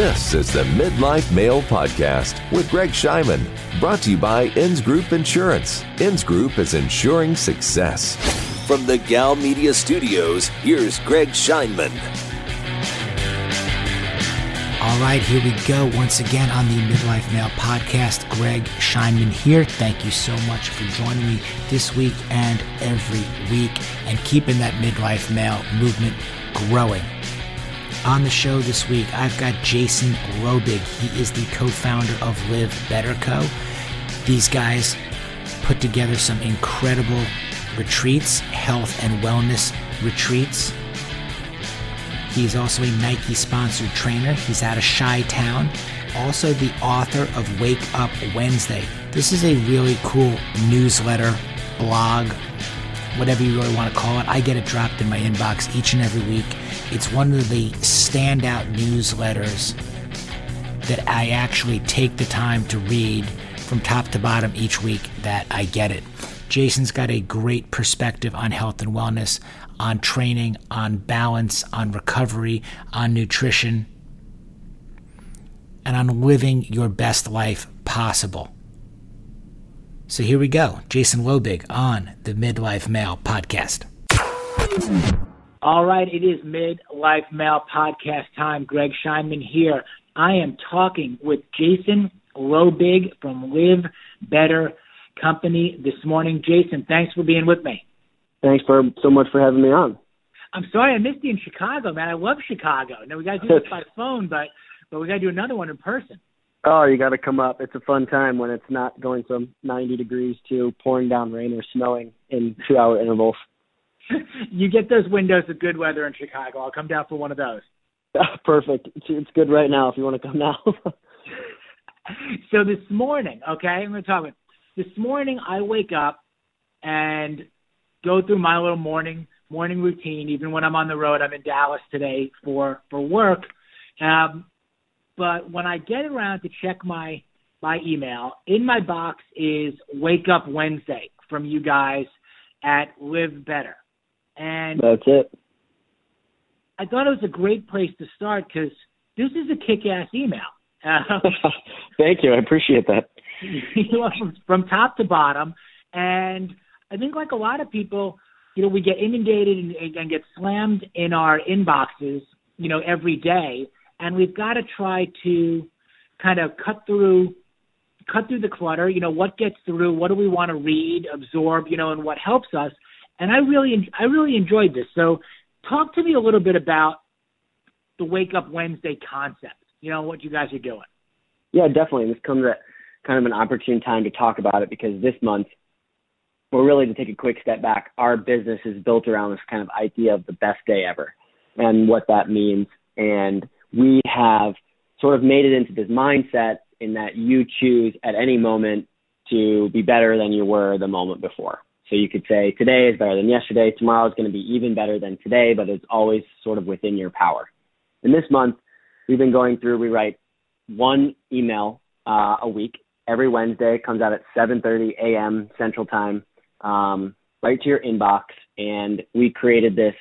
This is the Midlife Male Podcast with Greg Scheinman, brought to you by Ins Group Insurance. Ins Group is insuring success. From the Gow Media Studios, here's Greg Scheinman. All right, here we go once again on the Midlife Male Podcast. Greg Scheinman here. Thank you so much for joining me this week and every week and keeping that midlife male movement growing. On the show this week, I've got Jason Loebig. He is the co founder of Live Better Co. These guys put together some incredible retreats, health and wellness retreats. He's also a Nike sponsored trainer. He's out of Chi Town. Also, the author of Wake Up Wednesday. This is a really cool newsletter, blog, whatever you really want to call it. I get it dropped in my inbox each and every week. It's one of the standout newsletters that I actually take the time to read from top to bottom each week that I get it. Jason's got a great perspective on health and wellness, on training, on balance, on recovery, on nutrition, and on living your best life possible. So here we go. Jason Loebig on the Midlife Male podcast. All right, it is Midlife Male podcast time. Greg Scheinman here. I am talking with Jason Loebig from Live Better Company this morning. Jason, thanks for being with me. Thanks for so much for having me on. I'm sorry I missed you in Chicago, man. I love Chicago. Now we got to do this by phone, but but we got to do another one in person. Oh, you got to come up. It's a fun time when it's not going from 90 degrees to pouring down rain or snowing in two-hour intervals. you get those windows of good weather in Chicago. I'll come down for one of those. Perfect. It's good right now if you want to come now. so this morning, okay, I'm going to talk about this morning. I wake up and go through my little morning morning routine. Even when I'm on the road, I'm in Dallas today for for work. Um, but when I get around to check my my email, in my box is Wake Up Wednesday from you guys at Live Better. And that's it. I thought it was a great place to start because this is a kick-ass email. Uh, Thank you. I appreciate that. from, from top to bottom, and I think like a lot of people, you know, we get inundated and, and get slammed in our inboxes, you know, every day, and we've got to try to kind of cut through cut through the clutter you know what gets through what do we want to read absorb you know and what helps us and i really i really enjoyed this. So talk to me a little bit about the wake up wednesday concept you know what you guys are doing. Yeah definitely. This comes at kind of an opportune time to talk about it because this month well really to take a quick step back our business is built around this kind of idea of the best day ever and what that means. And we have sort of made it into this mindset in that you choose at any moment to be better than you were the moment before. So you could say today is better than yesterday, tomorrow is going to be even better than today, but it's always sort of within your power. In this month, we've been going through, we write one email uh, a week. Every Wednesday it comes out at 7:30 a.m. Central Time, um, right to your inbox. And we created this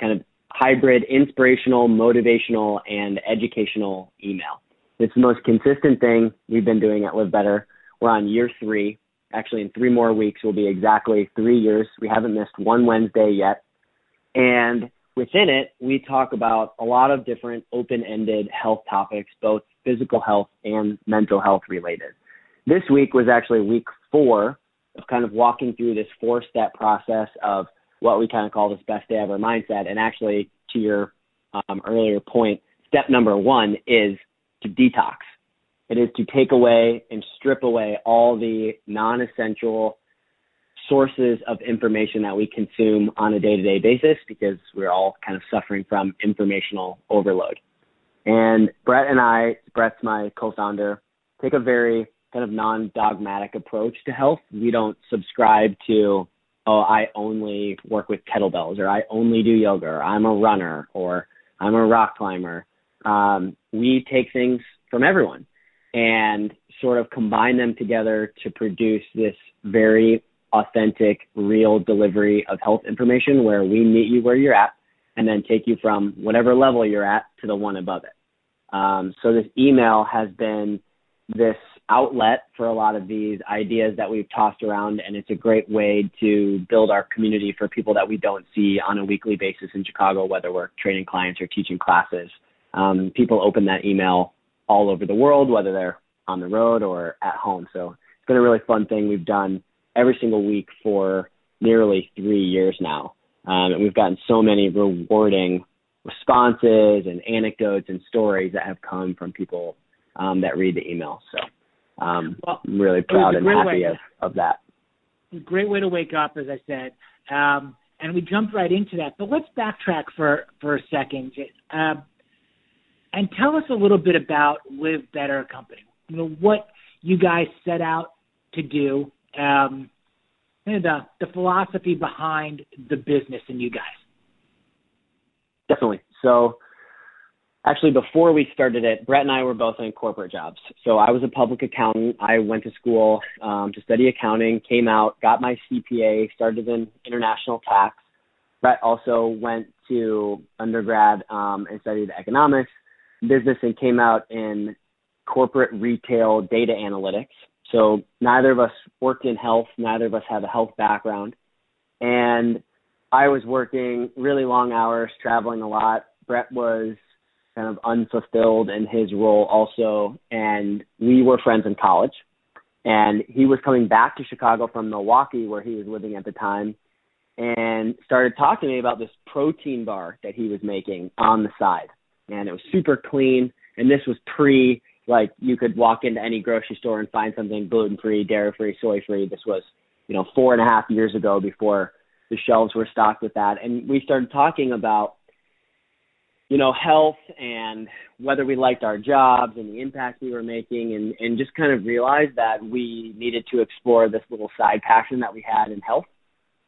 kind of hybrid inspirational, motivational, and educational email. It's the most consistent thing we've been doing at Live Better. We're on year three. Actually, in three more weeks will be exactly three years. We haven't missed one Wednesday yet. And within it, we talk about a lot of different open ended health topics, both physical health and mental health related. This week was actually week four of kind of walking through this four step process of what we kind of call this best day ever mindset. And actually, to your um, earlier point, step number one is to detox. It is to take away and strip away all the non essential sources of information that we consume on a day to day basis because we're all kind of suffering from informational overload. And Brett and I, Brett's my co founder, take a very kind of non dogmatic approach to health. We don't subscribe to oh, I only work with kettlebells or I only do yoga or I'm a runner or I'm a rock climber. Um, we take things from everyone and sort of combine them together to produce this very authentic, real delivery of health information where we meet you where you're at and then take you from whatever level you're at to the one above it. Um, so this email has been this outlet for a lot of these ideas that we've tossed around, and it's a great way to build our community for people that we don't see on a weekly basis in Chicago, whether we're training clients or teaching classes. Um, people open that email all over the world, whether they're on the road or at home. So it's been a really fun thing we've done every single week for nearly three years now. Um, and we've gotten so many rewarding responses and anecdotes and stories that have come from people um, that read the email. So um, well, I'm really proud and happy of, of that. Great way to wake up, as I said. Um, and we jumped right into that. But let's backtrack for, for a second uh, and tell us a little bit about Live Better Company. You know, what you guys set out to do, um, and the, the philosophy behind the business and you guys. Definitely. So, actually, before we started it, Brett and I were both in corporate jobs. So, I was a public accountant. I went to school um, to study accounting, came out, got my CPA, started in international tax. Brett also went to undergrad um, and studied economics, business, and came out in corporate retail data analytics. So neither of us worked in health, neither of us have a health background. And I was working really long hours, traveling a lot. Brett was kind of unfulfilled in his role also, and we were friends in college. And he was coming back to Chicago from Milwaukee, where he was living at the time, and started talking to me about this protein bar that he was making on the side. And it was super clean, and this was pre like you could walk into any grocery store and find something gluten free, dairy free, soy free. This was, you know, four and a half years ago before the shelves were stocked with that. And we started talking about, you know, health and whether we liked our jobs and the impact we were making and, and just kind of realized that we needed to explore this little side passion that we had in health.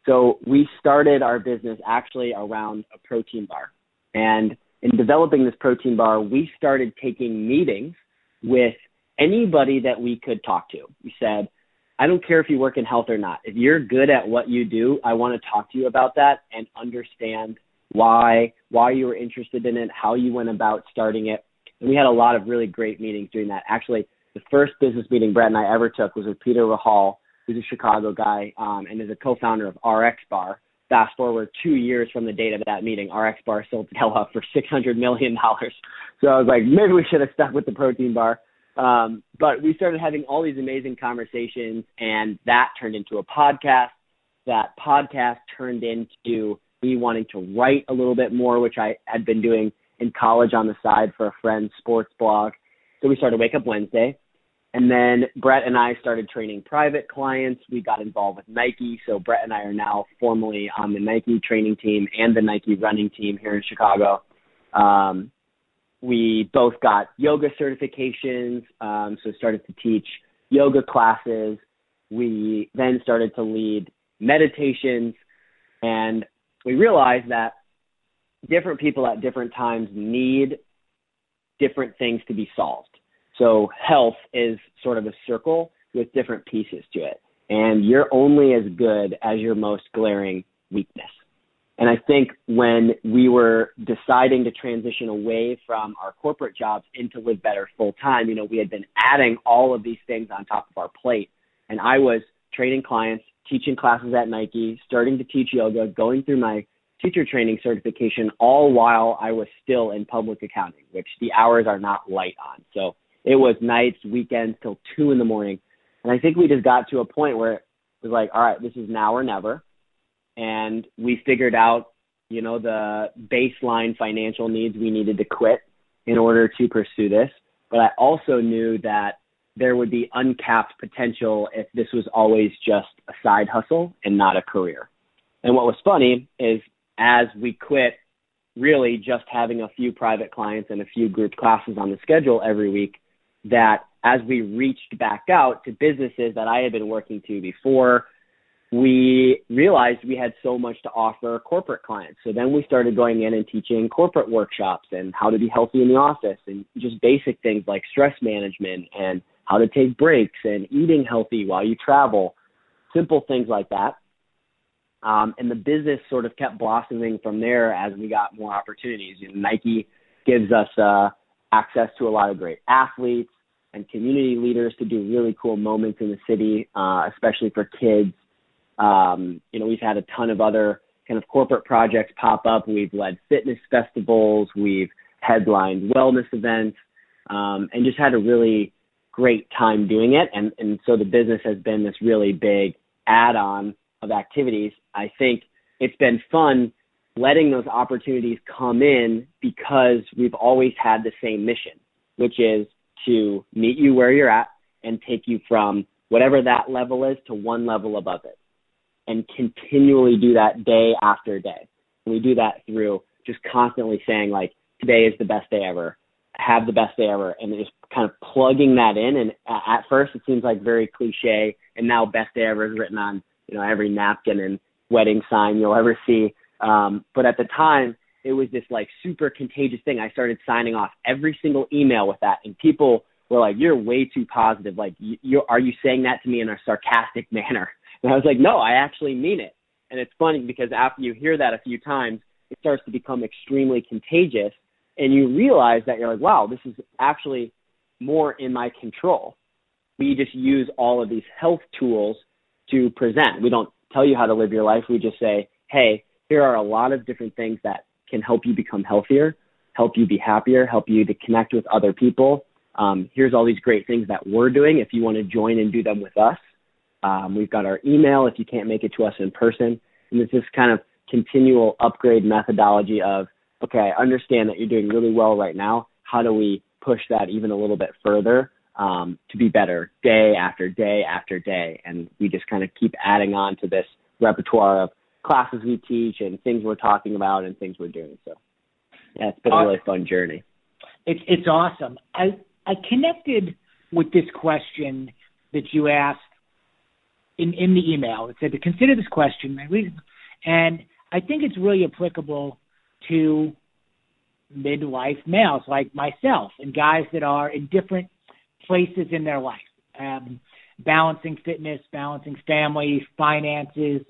So we started our business actually around a protein bar. And in developing this protein bar, we started taking meetings with anybody that we could talk to. We said, I don't care if you work in health or not. If you're good at what you do, I want to talk to you about that and understand why why you were interested in it, how you went about starting it. And we had a lot of really great meetings doing that. Actually, the first business meeting Brett and I ever took was with Peter Rahal, who's a Chicago guy um, and is a co-founder of RX Bar. Fast forward two years from the date of that meeting, RX Bar sold to for six hundred million dollars. So I was like, maybe we should have stuck with the protein bar. Um, but we started having all these amazing conversations, and that turned into a podcast. That podcast turned into me wanting to write a little bit more, which I had been doing in college on the side for a friend's sports blog. So we started Wake Up Wednesday. And then Brett and I started training private clients. We got involved with Nike. So Brett and I are now formally on the Nike training team and the Nike running team here in Chicago. Um, we both got yoga certifications, um, so started to teach yoga classes. We then started to lead meditations, and we realized that different people at different times need different things to be solved. So health is sort of a circle with different pieces to it, and you're only as good as your most glaring weakness. And I think when we were deciding to transition away from our corporate jobs into Live Better full time, you know, we had been adding all of these things on top of our plate. And I was training clients, teaching classes at Nike, starting to teach yoga, going through my teacher training certification, all while I was still in public accounting, which the hours are not light on. So it was nights, weekends till two in the morning. And I think we just got to a point where it was like, all right, this is now or never and we figured out, you know, the baseline financial needs we needed to quit in order to pursue this. But I also knew that there would be uncapped potential if this was always just a side hustle and not a career. And what was funny is as we quit really just having a few private clients and a few group classes on the schedule every week, that as we reached back out to businesses that I had been working to before, we realized we had so much to offer corporate clients. So then we started going in and teaching corporate workshops and how to be healthy in the office and just basic things like stress management and how to take breaks and eating healthy while you travel, simple things like that. Um, and the business sort of kept blossoming from there as we got more opportunities. You know, Nike gives us a, access to a lot of great athletes and community leaders to do really cool moments in the city, uh, especially for kids. Um, you know, we've had a ton of other kind of corporate projects pop up. We've led fitness festivals, we've headlined wellness events, um, and just had a really great time doing it. And, and so the business has been this really big add on of activities. I think it's been fun letting those opportunities come in because we've always had the same mission, which is to meet you where you're at and take you from whatever that level is to one level above it and continually do that day after day. We do that through just constantly saying like today is the best day ever, have the best day ever, and just kind of plugging that in. And at first it seems like very cliche, and now best day ever is written on you know every napkin and wedding sign you'll ever see. Um, but at the time, it was this like super contagious thing. I started signing off every single email with that, and people were like, "You're way too positive. Like, you, are you saying that to me in a sarcastic manner?" And I was like, "No, I actually mean it." And it's funny because after you hear that a few times, it starts to become extremely contagious, and you realize that you're like, "Wow, this is actually more in my control." We just use all of these health tools to present. We don't tell you how to live your life. We just say, "Hey, here are a lot of different things that can help you become healthier, help you be happier, help you to connect with other people. Um, here's all these great things that we're doing. If you want to join and do them with us, um, we've got our email if you can't make it to us in person. And it's this kind of continual upgrade methodology of, okay, I understand that you're doing really well right now. How do we push that even a little bit further um, to be better day after day after day? And we just kind of keep adding on to this repertoire of classes we teach and things we're talking about and things we're doing. So yeah, it's been a really fun journey. It's it's awesome. I I connected with this question that you asked in in the email. It said to consider this question and I think it's really applicable to midlife males like myself and guys that are in different places in their life, um, balancing fitness, balancing family, finances,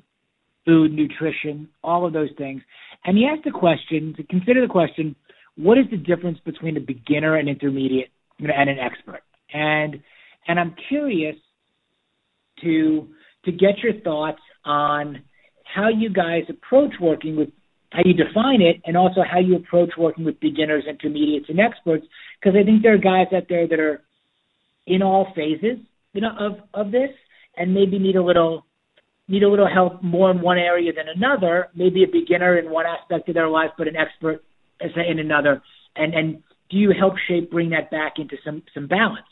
food, nutrition, all of those things. And he asked the question to consider the question, what is the difference between a beginner and intermediate and an expert? And and I'm curious to to get your thoughts on how you guys approach working with how you define it and also how you approach working with beginners, intermediates, and experts. Because I think there are guys out there that are in all phases, you know, of of this, and maybe need a little need a little help more in one area than another, maybe a beginner in one aspect of their life, but an expert in another. And and do you help shape bring that back into some some balance?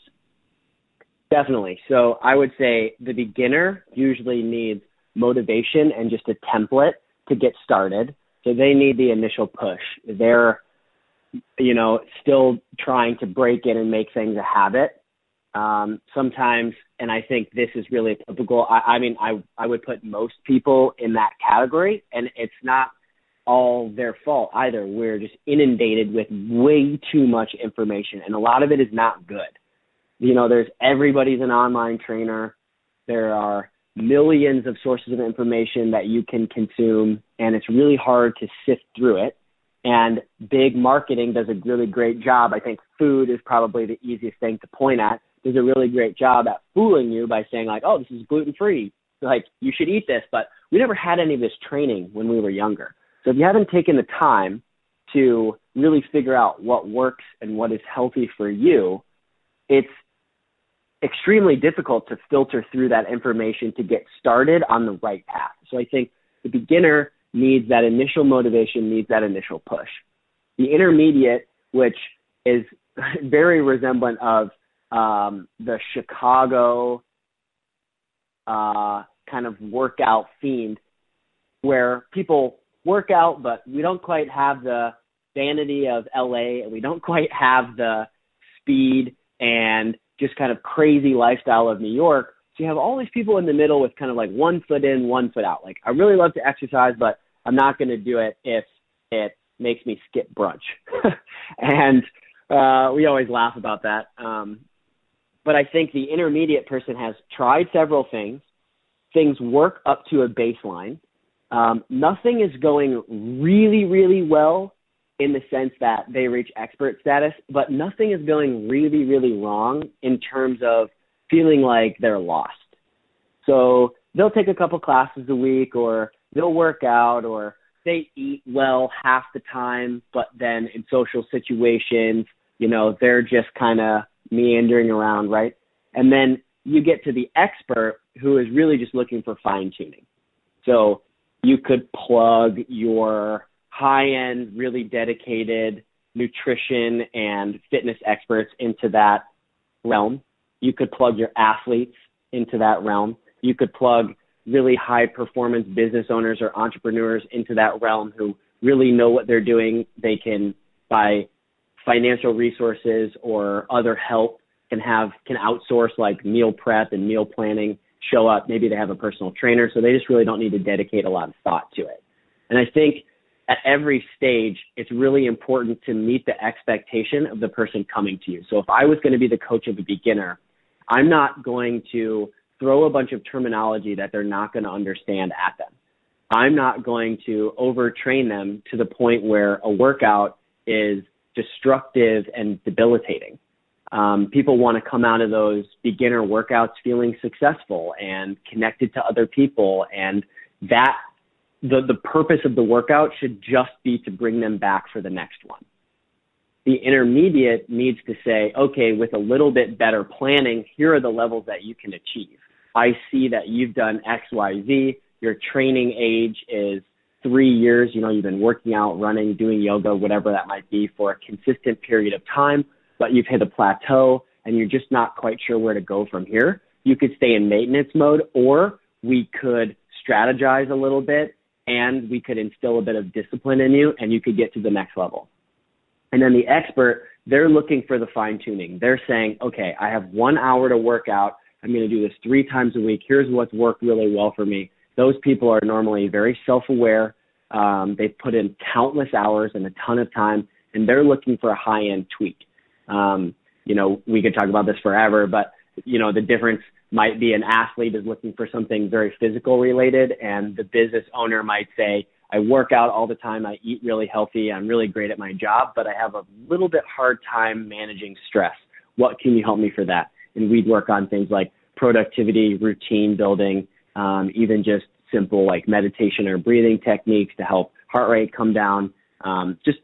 Definitely. So I would say the beginner usually needs motivation and just a template to get started. So they need the initial push. They're you know still trying to break in and make things a habit um, sometimes, and I think this is really typical. I, I mean, I I would put most people in that category, and it's not all their fault either. We're just inundated with way too much information, and a lot of it is not good. You know, there's everybody's an online trainer. There are millions of sources of information that you can consume, and it's really hard to sift through it. And big marketing does a really great job. I think food is probably the easiest thing to point at does a really great job at fooling you by saying like, oh, this is gluten free. Like you should eat this, but we never had any of this training when we were younger. So if you haven't taken the time to really figure out what works and what is healthy for you, it's extremely difficult to filter through that information to get started on the right path. So I think the beginner needs that initial motivation, needs that initial push. The intermediate, which is very resemblant of um, the Chicago uh, kind of workout themed, where people work out, but we don't quite have the vanity of LA, and we don't quite have the speed and just kind of crazy lifestyle of New York. So you have all these people in the middle with kind of like one foot in, one foot out. Like I really love to exercise, but I'm not going to do it if it makes me skip brunch. and uh, we always laugh about that. Um, but I think the intermediate person has tried several things. Things work up to a baseline. Um, nothing is going really, really well, in the sense that they reach expert status, but nothing is going really, really wrong in terms of feeling like they're lost. So they'll take a couple classes a week or they'll work out or they eat well half the time, but then in social situations, you know, they're just kind of meandering around, right? And then you get to the expert who is really just looking for fine tuning. So you could plug your high end, really dedicated nutrition and fitness experts into that realm. You could plug your athletes into that realm. You could plug really high performance business owners or entrepreneurs into that realm who really know what they're doing. They can, by financial resources or other help, can have can outsource like meal prep and meal planning. Show up. Maybe they have a personal trainer, so they just really don't need to dedicate a lot of thought to it. And I think at every stage, it's really important to meet the expectation of the person coming to you. So if I was going to be the coach of a beginner, I'm not going to throw a bunch of terminology that they're not going to understand at them. I'm not going to overtrain them to the point where a workout is destructive and debilitating. Um, people want to come out of those beginner workouts feeling successful and connected to other people, and that the the purpose of the workout should just be to bring them back for the next one. The intermediate needs to say, okay, with a little bit better planning, here are the levels that you can achieve. I see that you've done X, Y, Z. Your training age is three years. You know, you've been working out, running, doing yoga, whatever that might be for a consistent period of time, but you've hit a plateau and you're just not quite sure where to go from here. You could stay in maintenance mode or we could strategize a little bit and we could instill a bit of discipline in you and you could get to the next level. And then the expert, they're looking for the fine tuning. They're saying, okay, I have one hour to work out I'm going to do this three times a week. Here's what's worked really well for me. Those people are normally very self aware. Um, they've put in countless hours and a ton of time, and they're looking for a high end tweak. Um, you know, we could talk about this forever, but you know, the difference might be an athlete is looking for something very physical related, and the business owner might say, I work out all the time, I eat really healthy, I'm really great at my job, but I have a little bit hard time managing stress. What can you help me for that? and we'd work on things like productivity, routine building, um, even just simple like meditation or breathing techniques to help heart rate come down. Um, just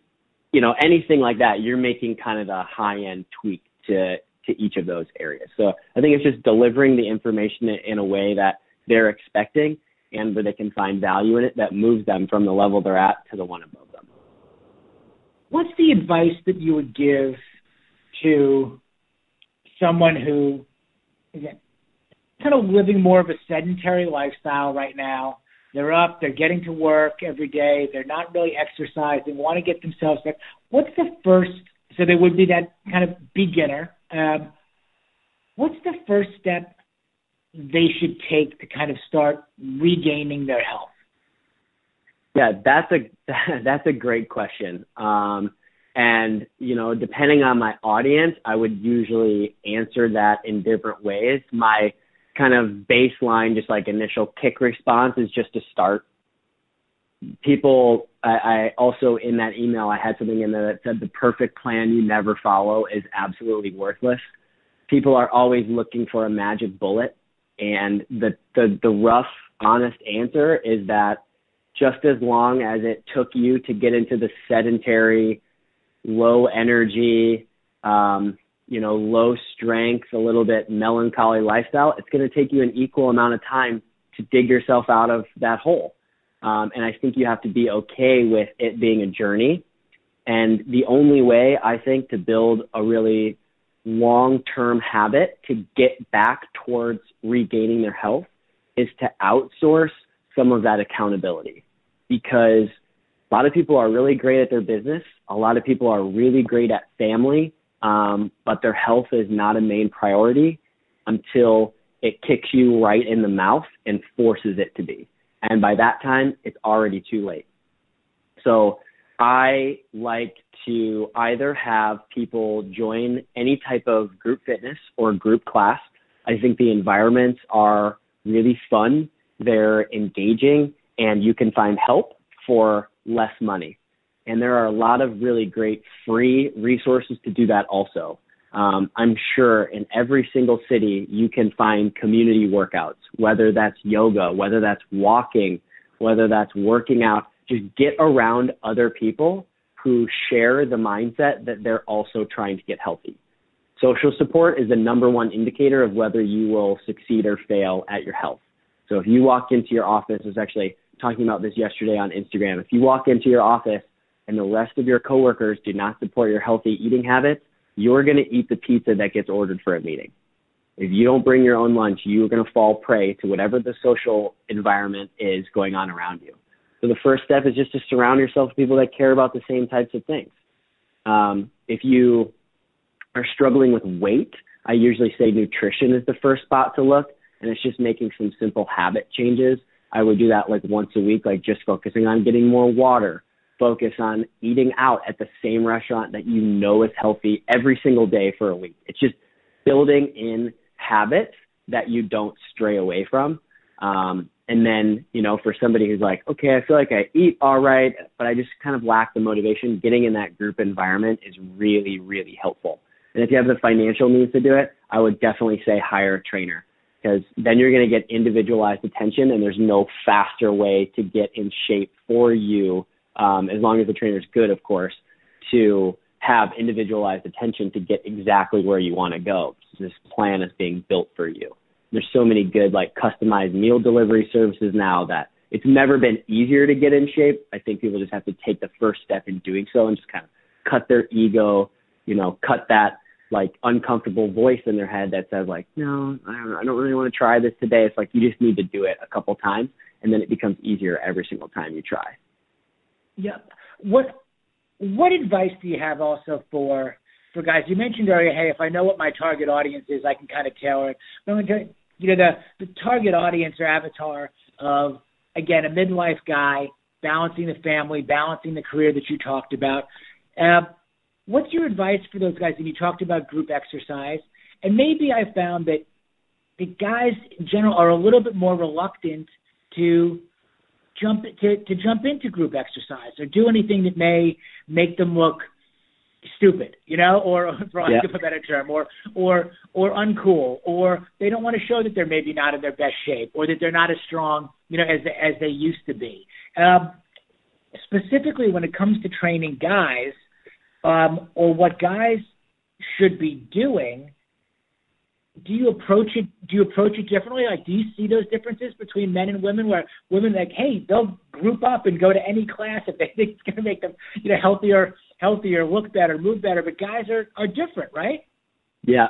you know anything like that. You're making kind of a high end tweak to to each of those areas. So I think it's just delivering the information in a way that they're expecting and where they can find value in it that moves them from the level they're at to the one above them. What's the advice that you would give to someone who kind of living more of a sedentary lifestyle right now. They're up, they're getting to work every day, they're not really exercising, want to get themselves back. What's the first? So they would be that kind of beginner. Um, what's the first step they should take to kind of start regaining their health? Yeah, that's a that's a great question. Um, and, you know, depending on my audience, I would usually answer that in different ways. My kind of baseline, just like initial kick response is just to start. People, I, I also in that email, I had something in there that said the perfect plan you never follow is absolutely worthless. People are always looking for a magic bullet. And the, the, the rough, honest answer is that just as long as it took you to get into the sedentary, low energy, um, you know, low strength, a little bit melancholy lifestyle, it's going to take you an equal amount of time to dig yourself out of that hole. Um, and I think you have to be okay with it being a journey. And the only way I think to build a really long term habit to get back towards regaining their health is to outsource some of that accountability because a lot of people are really great at their business. A lot of people are really great at family, um, but their health is not a main priority until it kicks you right in the mouth and forces it to be. And by that time, it's already too late. So I like to either have people join any type of group fitness or group class. I think the environments are really fun. They're engaging and you can find help for less money. And there are a lot of really great free resources to do that also. Um, I'm sure in every single city you can find community workouts, whether that's yoga, whether that's walking, whether that's working out. Just get around other people who share the mindset that they're also trying to get healthy. Social support is the number one indicator of whether you will succeed or fail at your health. So if you walk into your office, I was actually talking about this yesterday on Instagram. If you walk into your office and the rest of your coworkers do not support your healthy eating habits, you're going to eat the pizza that gets ordered for a meeting. If you don't bring your own lunch, you're going to fall prey to whatever the social environment is going on around you. So the first step is just to surround yourself with people that care about the same types of things. Um, if you are struggling with weight, I usually say nutrition is the first spot to look, and it's just making some simple habit changes. I would do that like once a week, like just focusing on getting more water, focus on eating out at the same restaurant that you know is healthy every single day for a week. It's just building in habits that you don't stray away from. Um, and then, you know, for somebody who's like, okay, I feel like I eat all right, but I just kind of lack the motivation, getting in that group environment is really, really helpful. And if you have the financial means to do it, I would definitely say hire a trainer because then you're going to get individualized attention and there's no faster way to get in shape for you, um, as long as the trainer's good, of course, to have individualized attention to get exactly where you want to go. This plan is being built for you. There's so many good like customized meal delivery services now that it's never been easier to get in shape. I think people just have to take the first step in doing so and just kind of cut their ego, you know, cut that like uncomfortable voice in their head that says like, no, I don't, I don't really want to try this today. It's like you just need to do it a couple times, and then it becomes easier every single time you try. Yep. What what advice do you have also for for guys? You mentioned earlier, hey, if I know what my target audience is, I can kind of tailor it. But you know, the the target audience or avatar of again a midlife guy balancing the family, balancing the career that you talked about. Uh, what's your advice for those guys? And you talked about group exercise, and maybe I found that the guys in general are a little bit more reluctant to jump to, to jump into group exercise or do anything that may make them look stupid, you know, or for lack yeah. of a better term, or or or uncool, or they don't want to show that they're maybe not in their best shape, or that they're not as strong, you know, as they, as they used to be. Um, specifically, when it comes to training guys, um, or what guys should be doing, do you approach it do you approach it differently like do you see those differences between men and women where women like hey they'll group up and go to any class if they think it's going to make them you know healthier healthier look better move better but guys are are different right yeah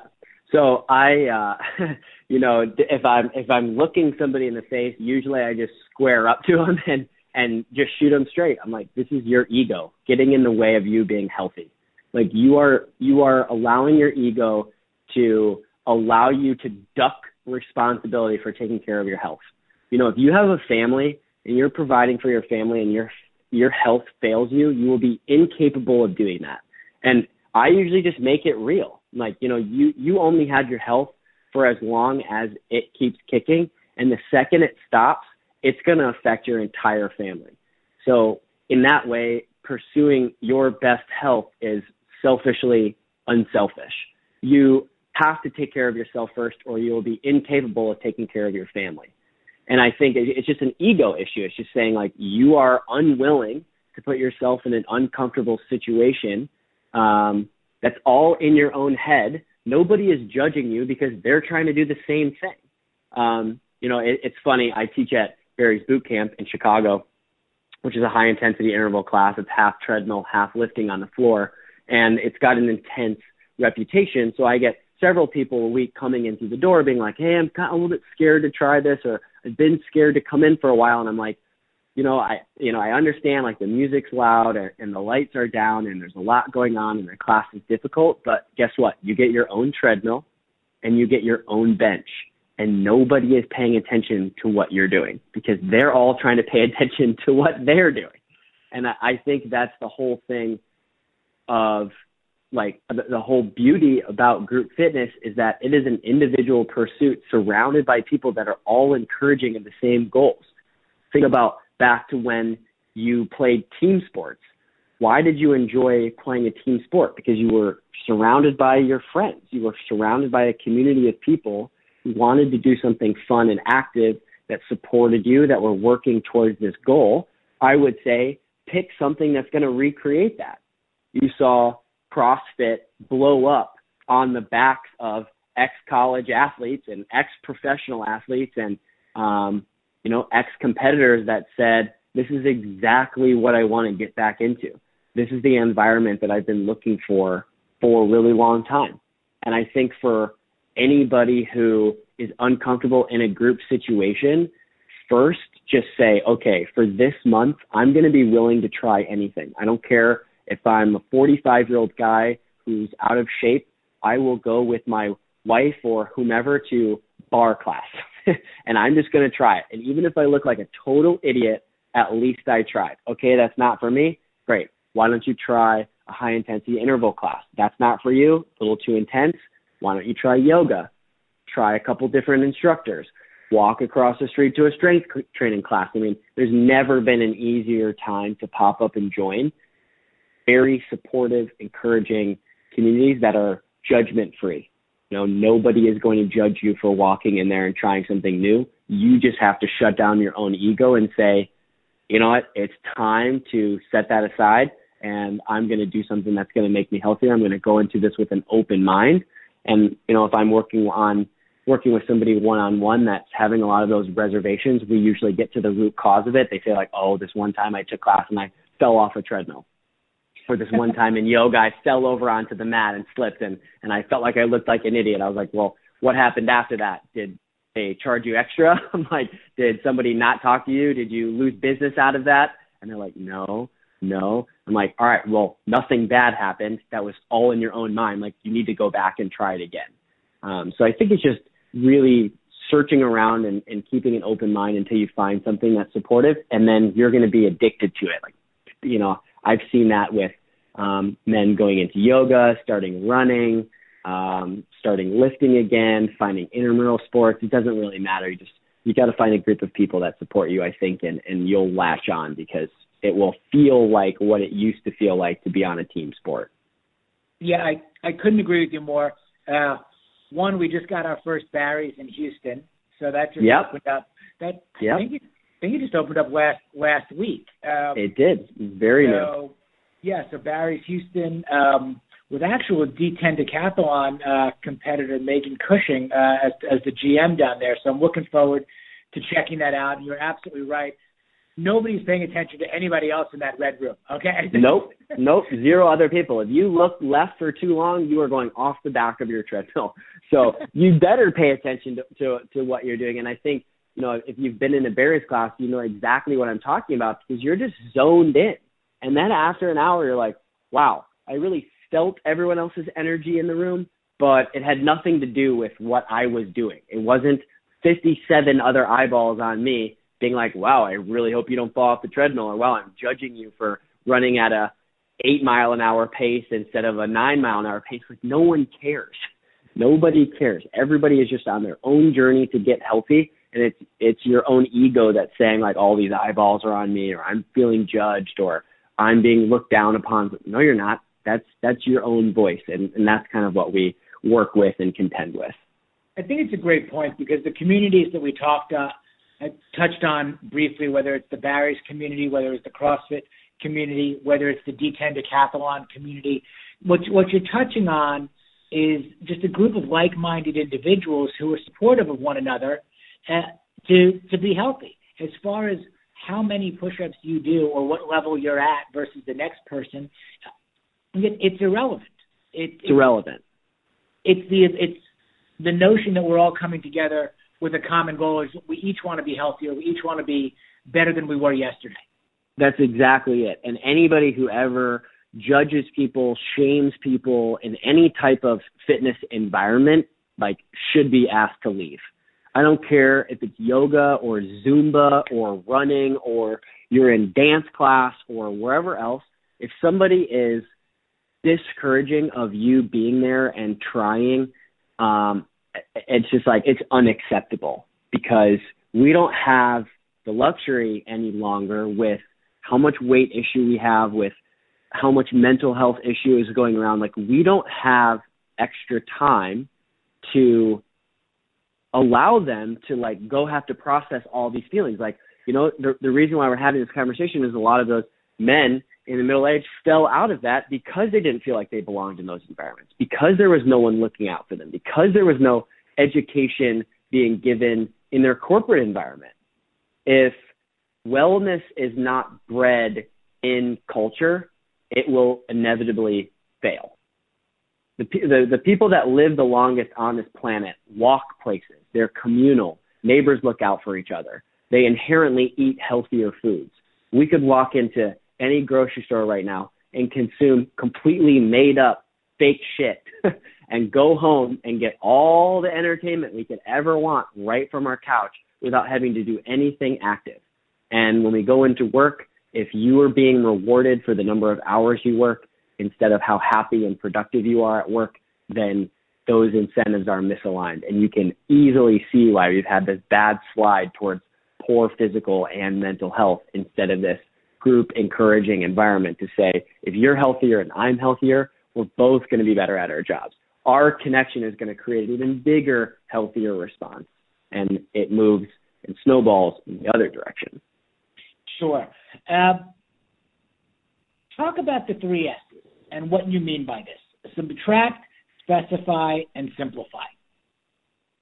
so i uh you know if i'm if i'm looking somebody in the face usually i just square up to them and and just shoot them straight. I'm like, this is your ego getting in the way of you being healthy. Like you are you are allowing your ego to allow you to duck responsibility for taking care of your health. You know, if you have a family and you're providing for your family and your your health fails you, you will be incapable of doing that. And I usually just make it real. Like, you know, you you only had your health for as long as it keeps kicking and the second it stops, it's going to affect your entire family. So, in that way, pursuing your best health is selfishly unselfish. You have to take care of yourself first, or you will be incapable of taking care of your family. And I think it's just an ego issue. It's just saying, like, you are unwilling to put yourself in an uncomfortable situation um, that's all in your own head. Nobody is judging you because they're trying to do the same thing. Um, you know, it, it's funny. I teach at Barry's Boot Camp in Chicago, which is a high intensity interval class. It's half treadmill, half lifting on the floor, and it's got an intense reputation. So I get several people a week coming in through the door being like, "Hey, I'm kind of a little bit scared to try this," or "I've been scared to come in for a while," and I'm like, you know, I you know I understand like the music's loud and, and the lights are down and there's a lot going on and the class is difficult, but guess what? You get your own treadmill and you get your own bench and nobody is paying attention to what you're doing because they're all trying to pay attention to what they're doing. And I, I think that's the whole thing of like the, the whole beauty about group fitness is that it is an individual pursuit surrounded by people that are all encouraging of the same goals. Think about back to when you played team sports. why did you enjoy playing a team sport? Because you were surrounded by your friends. You were surrounded by a community of people who wanted to do something fun and active that supported you, that were working towards this goal. I would say pick something that's going to recreate that. You saw CrossFit blow up on the backs of ex college athletes and ex professional athletes and um, you know ex competitors that said this is exactly what I want to get back into. This is the environment that I've been looking for for a really long time. And I think for anybody who is uncomfortable in a group situation, first just say, okay, for this month, I'm going to be willing to try anything. I don't care if I'm a 45 year old guy who's out of shape. I will go with my wife or whomever to bar class. and I'm just going to try it. And even if I look like a total idiot, at least I tried. Okay, that's not for me. Great. Why don't you try a high intensity interval class? That's not for you, a little too intense. Why don't you try yoga? Try a couple different instructors. Walk across the street to a strength training class. I mean, there's never been an easier time to pop up and join. Very supportive, encouraging communities that are judgment free. You know, nobody is going to judge you for walking in there and trying something new. You just have to shut down your own ego and say, you know what, it's time to set that aside and I'm going to do something that's going to make me healthier. I'm going to go into this with an open mind. And, you know, if I'm working on working with somebody one on one that's having a lot of those reservations, we usually get to the root cause of it. They say like, oh, this one time I took class and I fell off a treadmill. Or this one time in yoga, I fell over onto the mat and slipped and, and I felt like I looked like an idiot. I was like, well, what happened after that? Did they charge you extra? I'm like, did somebody not talk to you? Did you lose business out of that? And they're like, no, no. I'm like, all right, well, nothing bad happened. That was all in your own mind. Like, you need to go back and try it again. Um, so I think it's just really searching around and, and keeping an open mind until you find something that's supportive, and then you're going to be addicted to it. Like, you know, I've seen that with um, men going into yoga, starting running, um, starting lifting again, finding intramural sports. It doesn't really matter. You just you got to find a group of people that support you, I think, and and you'll latch on because it will feel like what it used to feel like to be on a team sport. Yeah, I I couldn't agree with you more. Uh, one, we just got our first Barry's in Houston, so that just yep. opened up. That yep. I think it, I think it just opened up last last week. Um, it did. Very so, new. Yeah, so Barry's Houston um, with actual D10 decathlon uh, competitor Megan Cushing uh, as as the GM down there. So I'm looking forward to checking that out. And you're absolutely right nobody's paying attention to anybody else in that red room. Okay. nope. Nope. Zero other people. If you look left for too long, you are going off the back of your treadmill. So you better pay attention to, to to what you're doing. And I think you know if you've been in a Barry's class, you know exactly what I'm talking about because you're just zoned in. And then after an hour, you're like, wow, I really felt everyone else's energy in the room, but it had nothing to do with what I was doing. It wasn't 57 other eyeballs on me being like, wow, I really hope you don't fall off the treadmill, or wow, I'm judging you for running at a eight mile an hour pace instead of a nine mile an hour pace. Like no one cares. Nobody cares. Everybody is just on their own journey to get healthy, and it's it's your own ego that's saying like all these eyeballs are on me, or I'm feeling judged, or I'm being looked down upon. No, you're not. That's that's your own voice, and and that's kind of what we work with and contend with. I think it's a great point because the communities that we talked uh, touched on briefly, whether it's the Barry's community, whether it's the CrossFit community, whether it's the D10 decathlon community. What, what you're touching on is just a group of like-minded individuals who are supportive of one another uh, to to be healthy. As far as how many push-ups you do or what level you're at versus the next person, it, it's irrelevant. It, it's irrelevant. It's the it's the notion that we're all coming together with a common goal is we each want to be healthier. We each want to be better than we were yesterday. That's exactly it. And anybody who ever judges people, shames people in any type of fitness environment, like should be asked to leave. I don't care if it's yoga or Zumba or running or you're in dance class or wherever else. If somebody is discouraging of you being there and trying, um, it's just like it's unacceptable because we don't have the luxury any longer with how much weight issue we have with how much mental health issue is going around. Like we don't have extra time to allow them to like go have to process all these feelings. Like, you know, the the reason why we're having this conversation is a lot of those men in the middle age fell out of that because they didn't feel like they belonged in those environments, because there was no one looking out for them, because there was no education being given in their corporate environment. If wellness is not bred in culture, it will inevitably fail. The, the, the people that live the longest on this planet walk places. They're communal. Neighbors look out for each other. They inherently eat healthier foods. We could walk into any grocery store right now and consume completely made up fake shit and go home and get all the entertainment we could ever want right from our couch without having to do anything active. And when we go into work, if you are being rewarded for the number of hours you work instead of how happy and productive you are at work, then those incentives are misaligned. And you can easily see why we've had this bad slide towards poor physical and mental health instead of this group encouraging environment to say, if you're healthier and I'm healthier, we're both going to be better at our jobs. Our connection is going to create an even bigger, healthier response. And it moves and snowballs in the other direction. Sure. Uh, talk about the three S's and what you mean by this. Subtract, specify, and simplify.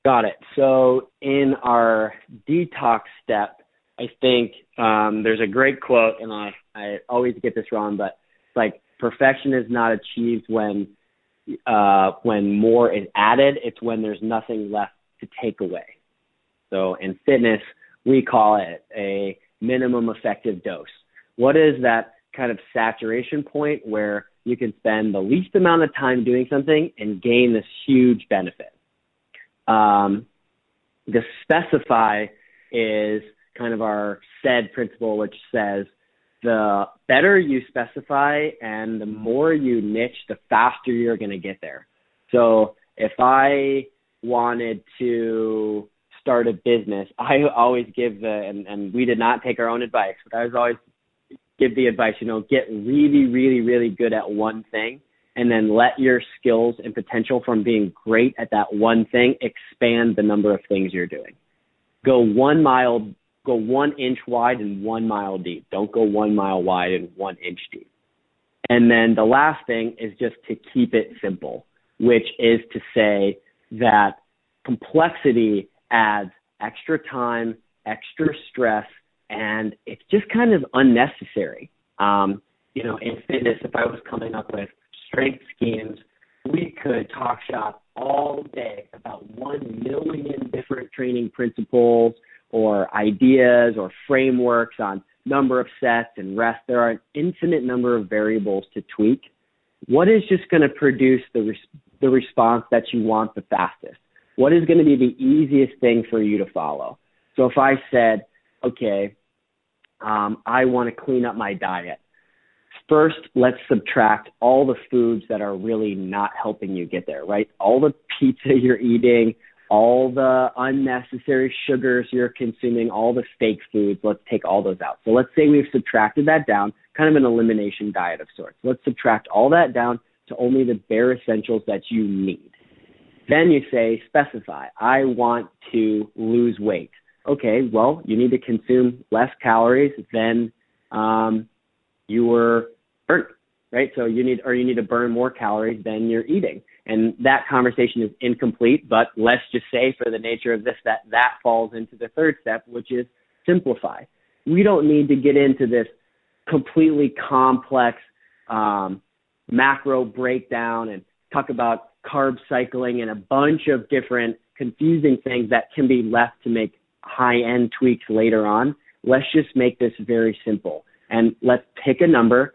Got it. So in our detox step, I think um, there's a great quote, and I, I always get this wrong, but it's like perfection is not achieved when uh, when more is added. It's when there's nothing left to take away. So in fitness, we call it a minimum effective dose. What is that kind of saturation point where you can spend the least amount of time doing something and gain this huge benefit? Um, the specify is kind of our SAID principle, which says the better you specify and the more you niche, the faster you're going to get there. So if I wanted to start a business, I always give the, and, and we did not take our own advice, but I was always give the advice, you know, get really, really, really good at one thing and then let your skills and potential from being great at that one thing expand the number of things you're doing. Go one mile, go one inch wide and one mile deep. Don't go one mile wide and one inch deep. And then the last thing is just to keep it simple, which is to say that complexity adds extra time, extra stress, and it's just kind of unnecessary. Um, you know, in fitness, if I was coming up with strength schemes, we could talk shop all day about one million different training principles or ideas or frameworks on number of sets and rest. There are an infinite number of variables to tweak. What is just going to produce the res- the response that you want the fastest? What is going to be the easiest thing for you to follow? So if I said, okay, um, I want to clean up my diet. First, let's subtract all the foods that are really not helping you get there, right? All the pizza you're eating, all the unnecessary sugars you're consuming, all the fake foods, let's take all those out. So let's say we've subtracted that down, kind of an elimination diet of sorts. Let's subtract all that down to only the bare essentials that you need. Then you say, specify, I want to lose weight okay, well, you need to consume less calories than um, you were burning, right? So you need, or you need to burn more calories than you're eating. And that conversation is incomplete, but let's just say for the nature of this, that that falls into the third step, which is simplify. We don't need to get into this completely complex um, macro breakdown and talk about carb cycling and a bunch of different confusing things that can be left to make high end tweaks later on. Let's just make this very simple and let's pick a number.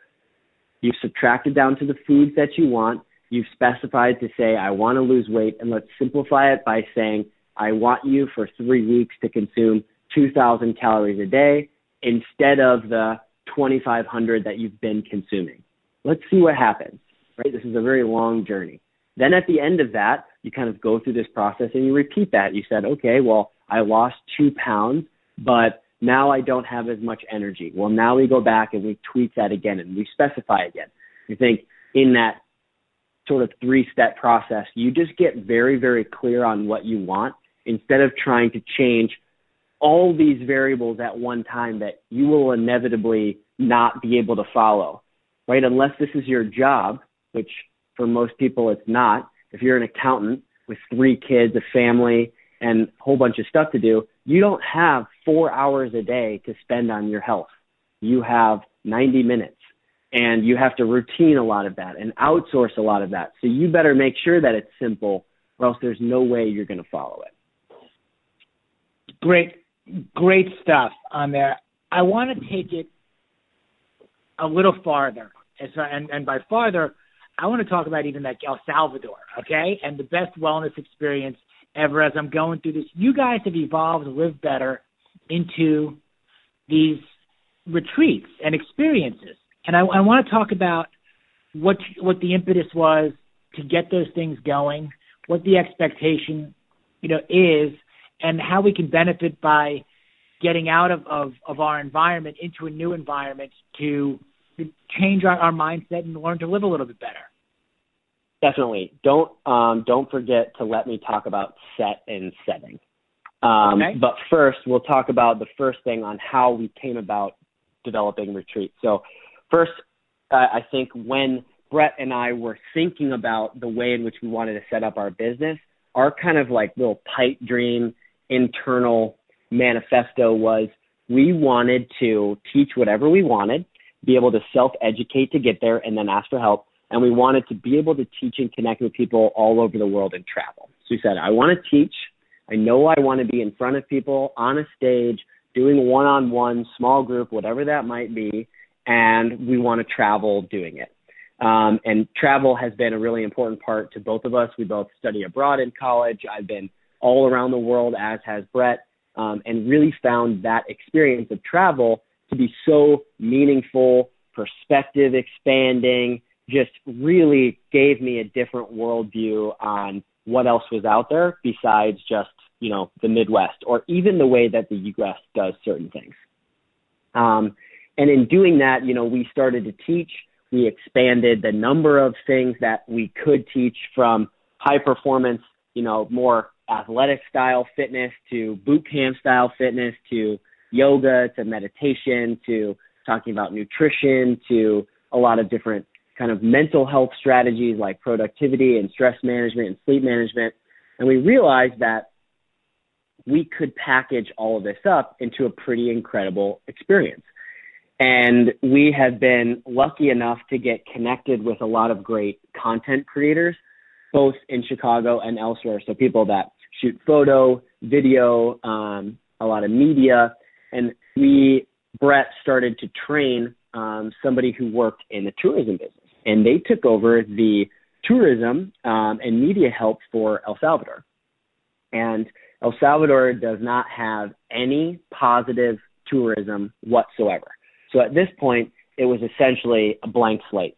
You've subtracted down to the foods that you want. You've specified to say, I want to lose weight, and let's simplify it by saying, I want you for three weeks to consume 2,000 calories a day instead of the 2,500 that you've been consuming. Let's see what happens, right? This is a very long journey. Then at the end of that, you kind of go through this process and you repeat that. You said, okay, well, I lost two pounds, but now I don't have as much energy. Well, now we go back and we tweak that again and we specify again. I think in that sort of three step process, you just get very, very clear on what you want instead of trying to change all these variables at one time that you will inevitably not be able to follow, right? Unless this is your job, which for most people it's not. If you're an accountant with three kids, a family, and a whole bunch of stuff to do, you don't have four hours a day to spend on your health. You have 90 minutes and you have to routine a lot of that and outsource a lot of that. So you better make sure that it's simple or else there's no way you're going to follow it. Great, great stuff on there. I want to take it a little farther. And, and, by farther, I want to talk about even like El Salvador, okay? And the best wellness experience ever as I'm going through this. You guys have evolved Live Better into these retreats and experiences. And I, I want to talk about what what the impetus was to get those things going, what the expectation, you know, is, and how we can benefit by getting out of, of, of our environment into a new environment to, change our, our mindset and learn to live a little bit better. Definitely. Don't um, don't forget to let me talk about set and setting. Um, okay. But first, we'll talk about the first thing on how we came about developing retreat. So, first, uh, I think when Brett and I were thinking about the way in which we wanted to set up our business, our kind of like little pipe dream internal manifesto was we wanted to teach whatever we wanted, be able to self educate to get there, and then ask for help. And we wanted to be able to teach and connect with people all over the world and travel. So we said, I want to teach. I know I want to be in front of people on a stage, doing one on one, small group, whatever that might be. And we want to travel doing it. Um, and travel has been a really important part to both of us. We both study abroad in college. I've been all around the world, as has Brett, um, and really found that experience of travel to be so meaningful, perspective expanding, just really gave me a different worldview on what else was out there besides just, you know, the Midwest or even the way that the US does certain things. Um, and in doing that, you know, we started to teach. We expanded the number of things that we could teach from high performance, you know, more athletic style fitness to boot camp style fitness to yoga to meditation to talking about nutrition to a lot of different kind of mental health strategies like productivity and stress management and sleep management. And we realized that we could package all of this up into a pretty incredible experience. And we have been lucky enough to get connected with a lot of great content creators, both in Chicago and elsewhere. So people that shoot photo, video, um, a lot of media. And we, Brett, started to train um, somebody who worked in the tourism business. And they took over the tourism um, and media help for El Salvador. And El Salvador does not have any positive tourism whatsoever. So at this point, it was essentially a blank slate.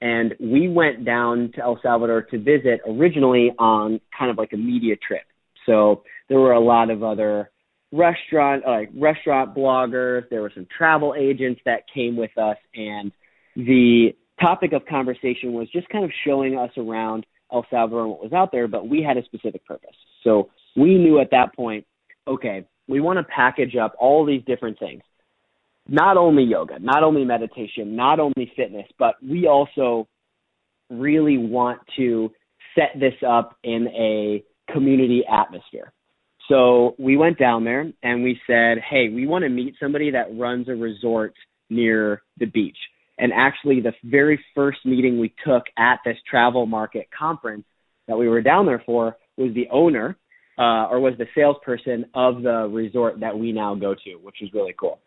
And we went down to El Salvador to visit originally on kind of like a media trip. So there were a lot of other restaurant like restaurant bloggers. There were some travel agents that came with us, and the topic of conversation was just kind of showing us around El Salvador and what was out there. But we had a specific purpose, so we knew at that point, okay, we want to package up all these different things. Not only yoga, not only meditation, not only fitness, but we also really want to set this up in a community atmosphere. So we went down there and we said, hey, we want to meet somebody that runs a resort near the beach. And actually, the very first meeting we took at this travel market conference that we were down there for was the owner uh, or was the salesperson of the resort that we now go to, which was really cool.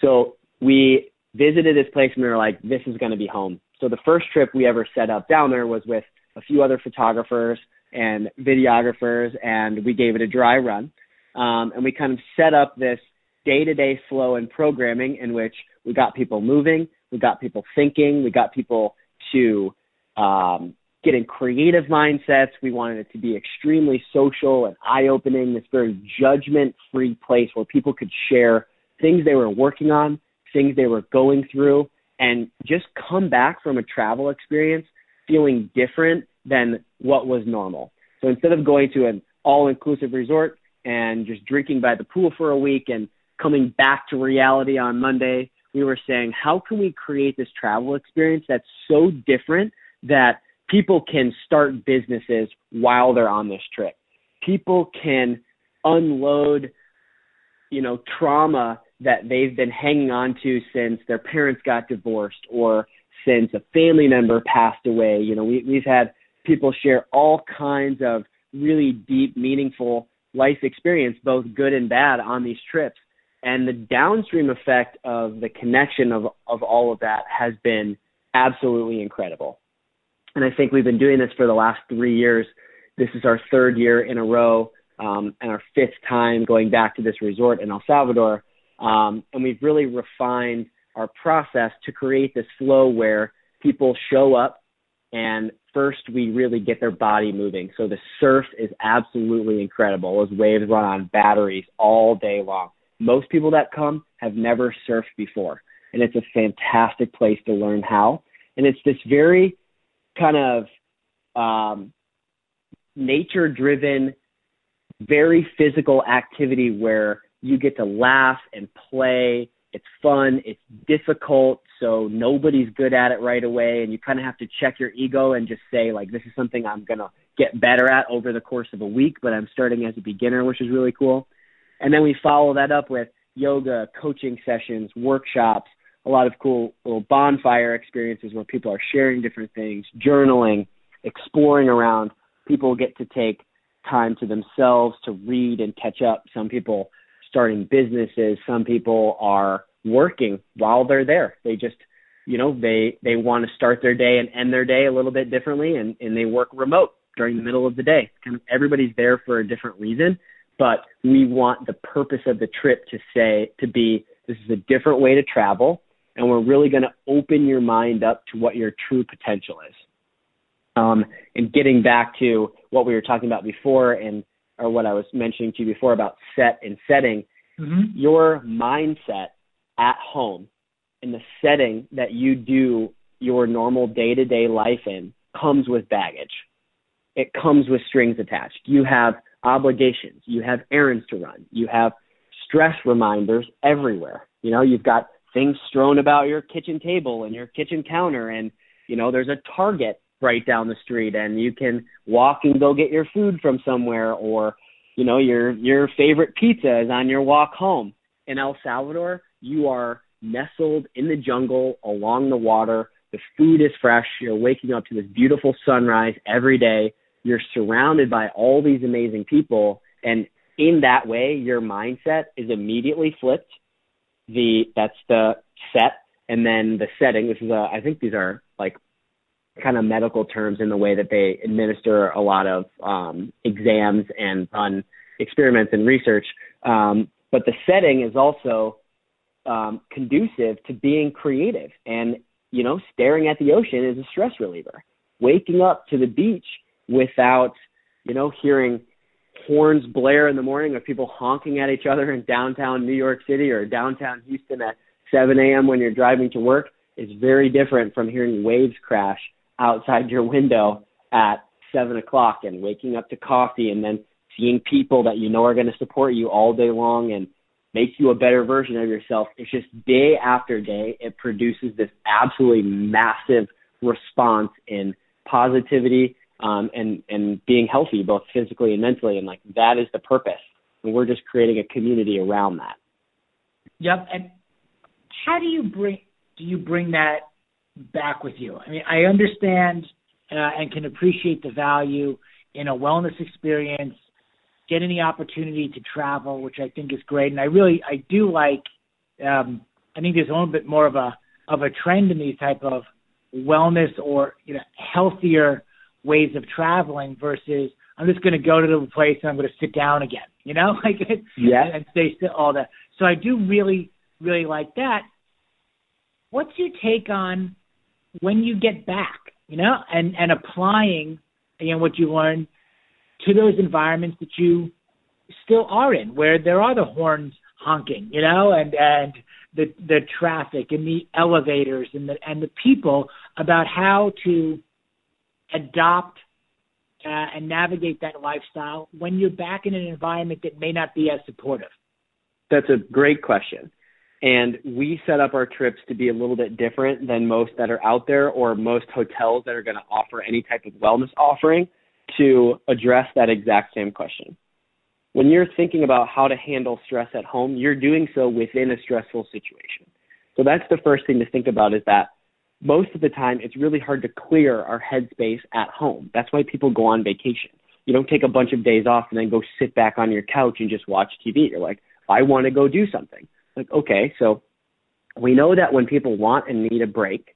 So we visited this place and we were like, this is going to be home. So the first trip we ever set up down there was with a few other photographers and videographers, and we gave it a dry run. Um, and we kind of set up this day to day flow and programming in which we got people moving, we got people thinking, we got people to um, get in creative mindsets. We wanted it to be extremely social and eye opening, this very judgment free place where people could share things they were working on, things they were going through, and just come back from a travel experience feeling different than what was normal. So instead of going to an all inclusive resort and just drinking by the pool for a week and coming back to reality on Monday, we were saying, how can we create this travel experience that's so different that people can start businesses while they're on this trip? People can unload, you know, trauma that they've been hanging on to since their parents got divorced or since a family member passed away. You know, we, we've had people share all kinds of really deep, meaningful life experience, both good and bad, on these trips. And the downstream effect of the connection of, of all of that has been absolutely incredible. And I think we've been doing this for the last three years. This is our third year in a row um, and our fifth time going back to this resort in El Salvador. Um, and we've really refined our process to create this flow where people show up and first we really get their body moving. So the surf is absolutely incredible. Those waves run on batteries all day long. Most people that come have never surfed before, and it's a fantastic place to learn how. And it's this very kind of um, nature driven, very physical activity where you get to laugh and play. It's fun. It's difficult. So nobody's good at it right away. And you kind of have to check your ego and just say, like, this is something I'm going to get better at over the course of a week, but I'm starting as a beginner, which is really cool. And then we follow that up with yoga, coaching sessions, workshops, a lot of cool little bonfire experiences where people are sharing different things, journaling, exploring around. People get to take time to themselves to read and catch up. Some people starting businesses. Some people are working while they're there. They just, you know, they they want to start their day and end their day a little bit differently, and and they work remote during the middle of the day. Kind of everybody's there for a different reason, but we want the purpose of the trip to say to be this is a different way to travel, and we're really going to open your mind up to what your true potential is. Um, and getting back to what we were talking about before, and or what I was mentioning to you before about set and setting, mm-hmm. your mindset at home in the setting that you do your normal day to day life in comes with baggage. It comes with strings attached. You have obligations. You have errands to run. You have stress reminders everywhere. You know, you've got things strewn about your kitchen table and your kitchen counter and you know, there's a Target right down the street and you can walk and go get your food from somewhere or you know your your favorite pizza is on your walk home in El Salvador you are nestled in the jungle along the water the food is fresh you're waking up to this beautiful sunrise every day you're surrounded by all these amazing people and in that way your mindset is immediately flipped the that's the set and then the setting this is a i think these are like kind of medical terms in the way that they administer a lot of um, exams and run experiments and research. Um, but the setting is also um, conducive to being creative. And, you know, staring at the ocean is a stress reliever. Waking up to the beach without, you know, hearing horns blare in the morning of people honking at each other in downtown New York City or downtown Houston at 7 a.m. when you're driving to work is very different from hearing waves crash outside your window at seven o'clock and waking up to coffee and then seeing people that you know are going to support you all day long and make you a better version of yourself. It's just day after day, it produces this absolutely massive response in positivity um, and and being healthy, both physically and mentally. And like that is the purpose. And we're just creating a community around that. Yep. And how do you bring do you bring that back with you. I mean, I understand uh, and can appreciate the value in a wellness experience, getting the opportunity to travel, which I think is great. And I really, I do like. Um, I think there's a little bit more of a of a trend in these type of wellness or you know healthier ways of traveling versus I'm just going to go to the place and I'm going to sit down again, you know, like yeah, and stay still all that. So I do really, really like that. What's your take on when you get back, you know, and and applying you know what you learned to those environments that you still are in, where there are the horns honking, you know, and and the the traffic and the elevators and the and the people about how to adopt uh, and navigate that lifestyle when you're back in an environment that may not be as supportive? That's a great question. And we set up our trips to be a little bit different than most that are out there or most hotels that are going to offer any type of wellness offering to address that exact same question. When you're thinking about how to handle stress at home, you're doing so within a stressful situation. So that's the first thing to think about is that most of the time it's really hard to clear our headspace at home. That's why people go on vacation. You don't take a bunch of days off and then go sit back on your couch and just watch TV. You're like, I want to go do something. Like, okay, so we know that when people want and need a break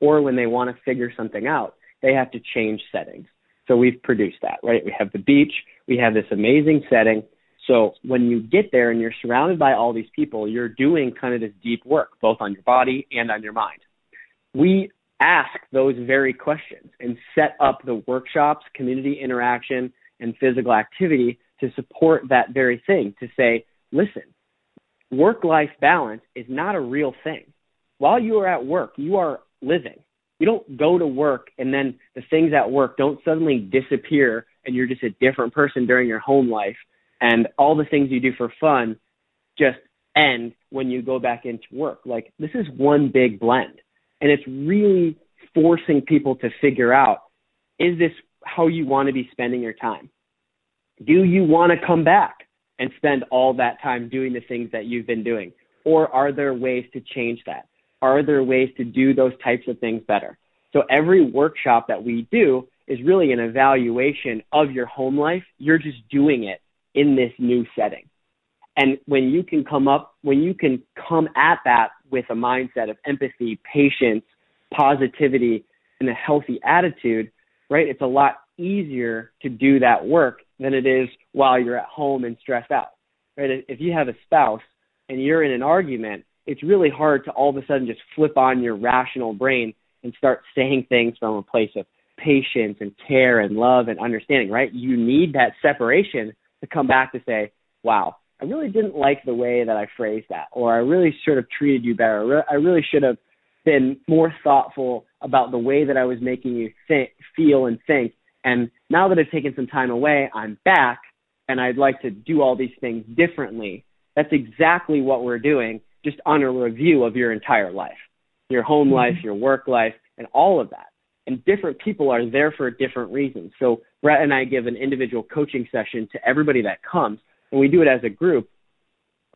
or when they want to figure something out, they have to change settings. So we've produced that, right? We have the beach, we have this amazing setting. So when you get there and you're surrounded by all these people, you're doing kind of this deep work, both on your body and on your mind we ask those very questions and set up the workshops, community interaction, and physical activity to support that very thing to say, listen, work life balance is not a real thing. While you are at work, you are living. You don't go to work and then the things at work don't suddenly disappear and you're just a different person during your home life and all the things you do for fun just end when you go back into work. Like this is one big blend. And it's really forcing people to figure out is this how you want to be spending your time? Do you want to come back and spend all that time doing the things that you've been doing? Or are there ways to change that? Are there ways to do those types of things better? So every workshop that we do is really an evaluation of your home life. You're just doing it in this new setting. And when you can come up, when you can come at that with a mindset of empathy, patience, positivity, and a healthy attitude, right? It's a lot easier to do that work than it is while you're at home and stressed out. Right? If you have a spouse and you're in an argument, it's really hard to all of a sudden just flip on your rational brain and start saying things from a place of patience and care and love and understanding, right? You need that separation to come back to say, wow, I really didn't like the way that I phrased that, or I really should have treated you better. I really should have been more thoughtful about the way that I was making you think, feel, and think. And now that I've taken some time away, I'm back, and I'd like to do all these things differently. That's exactly what we're doing, just on a review of your entire life, your home mm-hmm. life, your work life, and all of that. And different people are there for different reasons. So Brett and I give an individual coaching session to everybody that comes and we do it as a group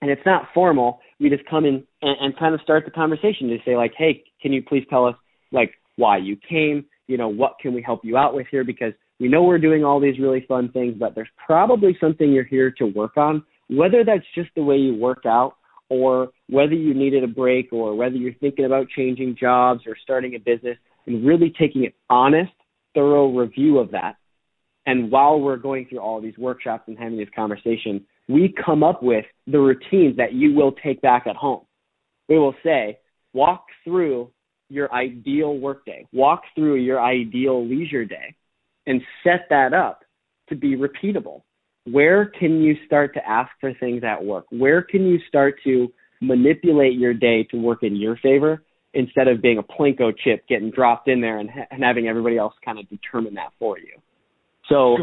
and it's not formal we just come in and, and kind of start the conversation to say like hey can you please tell us like why you came? You know what can we help you out with here? Because we know we're doing all these really fun things but there's probably something you're here to work on whether that's just the way you work out or whether you needed a break or whether you're thinking about changing jobs or starting a business and really taking an honest thorough review of that and while we're going through all these workshops and having these conversations, we come up with the routines that you will take back at home. We will say, walk through your ideal workday, walk through your ideal leisure day, and set that up to be repeatable. Where can you start to ask for things at work? Where can you start to manipulate your day to work in your favor instead of being a Plinko chip getting dropped in there and, ha- and having everybody else kind of determine that for you? So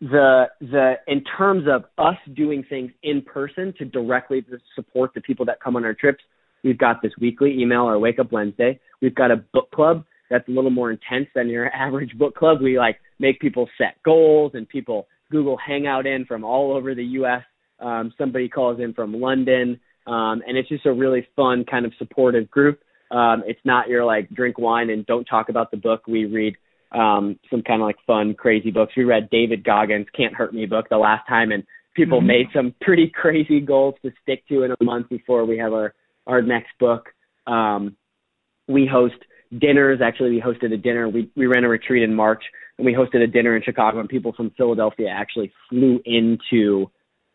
the the in terms of us doing things in person to directly support the people that come on our trips, we've got this weekly email or Wake Up Wednesday. We've got a book club that's a little more intense than your average book club. We like make people set goals and people Google Hangout in from all over the U.S. Um, somebody calls in from London, um, and it's just a really fun kind of supportive group. Um, it's not your like drink wine and don't talk about the book. We read um, some kind of like fun, crazy books. We read David Goggins' Can't Hurt Me book the last time, and people mm-hmm. made some pretty crazy goals to stick to in a month before we have our our next book. Um, we host dinners. Actually, we hosted a dinner. We we ran a retreat in March, and we hosted a dinner in Chicago. And people from Philadelphia actually flew into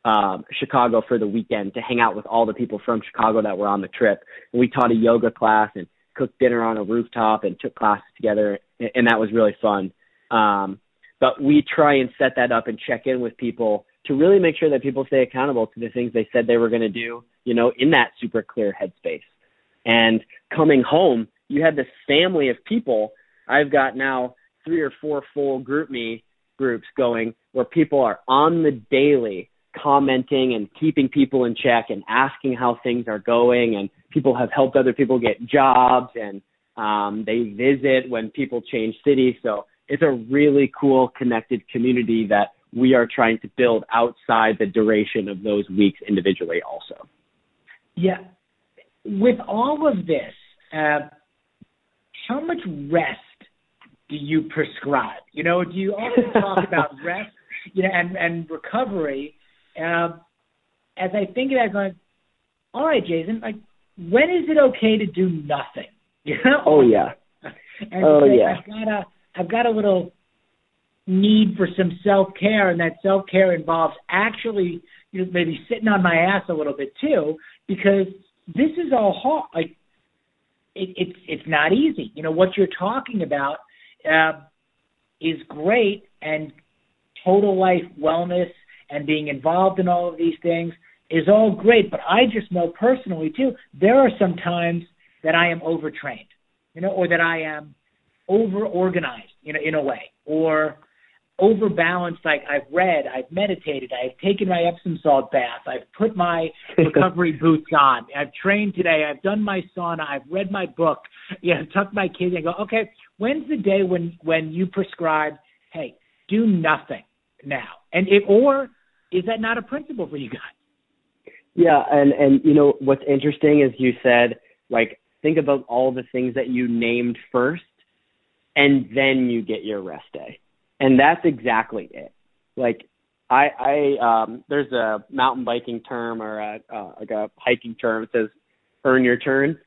um, Chicago for the weekend to hang out with all the people from Chicago that were on the trip. And we taught a yoga class and cooked dinner on a rooftop and took classes together, and that was really fun. Um, but we try and set that up and check in with people to really make sure that people stay accountable to the things they said they were going to do, you know, in that super clear headspace. And coming home, you had this family of people. I've got now three or four full GroupMe groups going where people are on the daily commenting and keeping people in check and asking how things are going and people have helped other people get jobs and um, they visit when people change cities. So it's a really cool connected community that we are trying to build outside the duration of those weeks individually also. Yeah. With all of this uh, how much rest do you prescribe? You know do you often talk about rest you know and and recovery? Um, as I think of that, going, all right, Jason, like, when is it okay to do nothing? Oh yeah. and oh yeah. I've got a, I've got a little need for some self care, and that self care involves actually, you know, maybe sitting on my ass a little bit too, because this is all hard. Like, it, it's it's not easy. You know what you're talking about uh, is great and total life wellness and being involved in all of these things is all great. But I just know personally too, there are some times that I am overtrained, you know, or that I am over organized, you know, in a way, or overbalanced. Like I've read, I've meditated, I've taken my Epsom salt bath, I've put my recovery boots on, I've trained today, I've done my sauna, I've read my book, you know, tucked my kids and go, okay, when's the day when when you prescribe, hey, do nothing now, and it or is that not a principle for you guys? Yeah, and and you know what's interesting is you said like think about all the things that you named first, and then you get your rest day, and that's exactly it. Like I I um there's a mountain biking term or a uh, like a hiking term. It says earn your turn.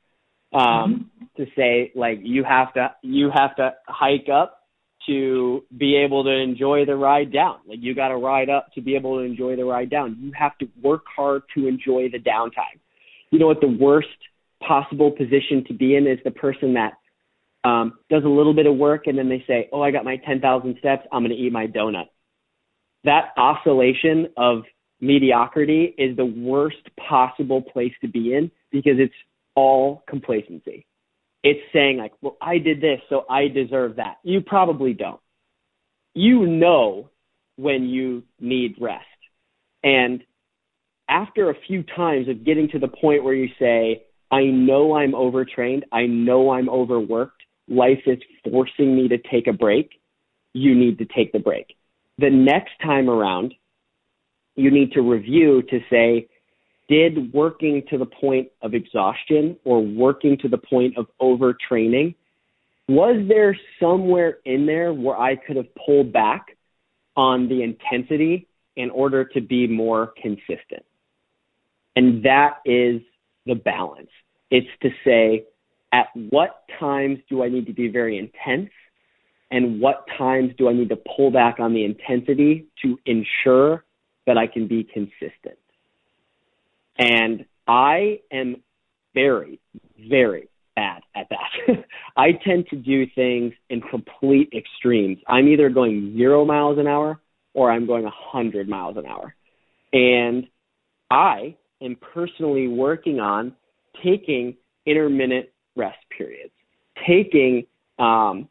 Um, mm-hmm. to say like you have to you have to hike up to be able to enjoy the ride down. Like you got to ride up to be able to enjoy the ride down. You have to work hard to enjoy the downtime. You know what the worst possible position to be in is the person that um, does a little bit of work and then they say, "Oh, I got my 10,000 steps. I'm going to eat my donut." That oscillation of mediocrity is the worst possible place to be in because it's all complacency it's saying like, well, I did this, so I deserve that. You probably don't. You know when you need rest. And after a few times of getting to the point where you say, I know I'm overtrained, I know I'm overworked, life is forcing me to take a break, you need to take the break. The next time around, you need to review to say, did working to the point of exhaustion or working to the point of overtraining, was there somewhere in there where I could have pulled back on the intensity in order to be more consistent? And that is the balance. It's to say, at what times do I need to be very intense? And what times do I need to pull back on the intensity to ensure that I can be consistent? And I am very, very bad at that. I tend to do things in complete extremes. I'm either going zero miles an hour or I'm going a hundred miles an hour. And I am personally working on taking intermittent rest periods, taking um,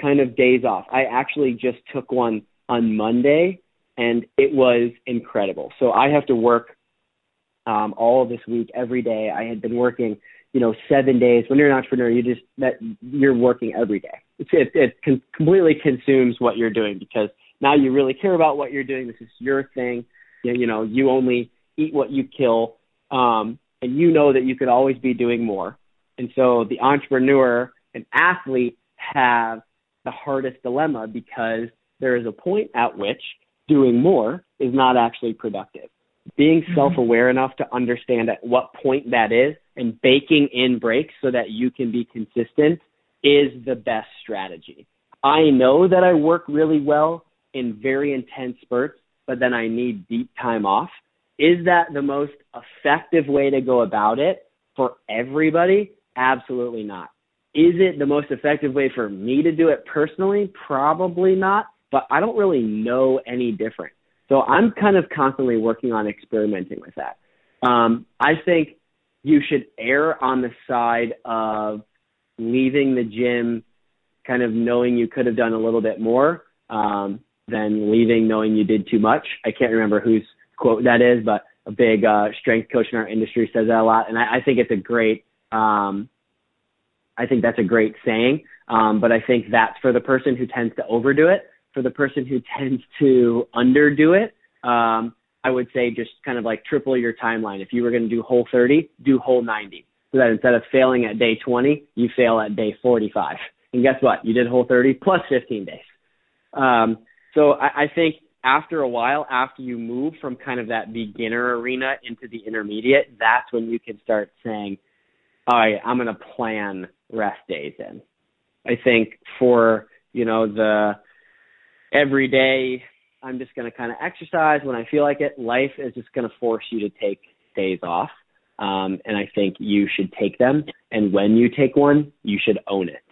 kind of days off. I actually just took one on Monday and it was incredible. So I have to work um, all this week, every day. I had been working, you know, seven days. When you're an entrepreneur, you just that you're working every day. It it con- completely consumes what you're doing because now you really care about what you're doing. This is your thing. You, you know, you only eat what you kill, um, and you know that you could always be doing more. And so the entrepreneur and athlete have the hardest dilemma because there is a point at which doing more is not actually productive being mm-hmm. self-aware enough to understand at what point that is and baking in breaks so that you can be consistent is the best strategy. I know that I work really well in very intense spurts, but then I need deep time off. Is that the most effective way to go about it for everybody? Absolutely not. Is it the most effective way for me to do it personally? Probably not, but I don't really know any different. So I'm kind of constantly working on experimenting with that. Um, I think you should err on the side of leaving the gym kind of knowing you could have done a little bit more um, than leaving knowing you did too much. I can't remember whose quote that is, but a big uh, strength coach in our industry says that a lot, and I, I think it's a great. Um, I think that's a great saying, um, but I think that's for the person who tends to overdo it. For the person who tends to underdo it, um, I would say just kind of like triple your timeline. If you were going to do Whole30, do whole 90. So that instead of failing at day 20, you fail at day 45. And guess what? You did Whole30 plus 15 days. Um, so I, I think after a while, after you move from kind of that beginner arena into the intermediate, that's when you can start saying, all right, I'm going to plan rest days in. I think for, you know, the every day, I'm just going to kind of exercise when I feel like it. Life is just going to force you to take days off. Um, and I think you should take them. And when you take one, you should own it.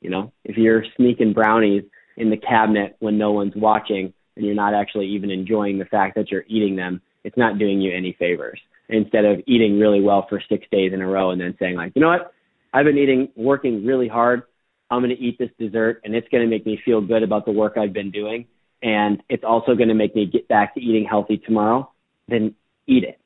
You know, if you're sneaking brownies in the cabinet when no one's watching and you're not actually even enjoying the fact that you're eating them, it's not doing you any favors. Instead of eating really well for six days in a row and then saying like, you know what, I've been eating, working really hard. I'm going to eat this dessert and it's going to make me feel good about the work I've been doing. And it's also going to make me get back to eating healthy tomorrow. Then eat it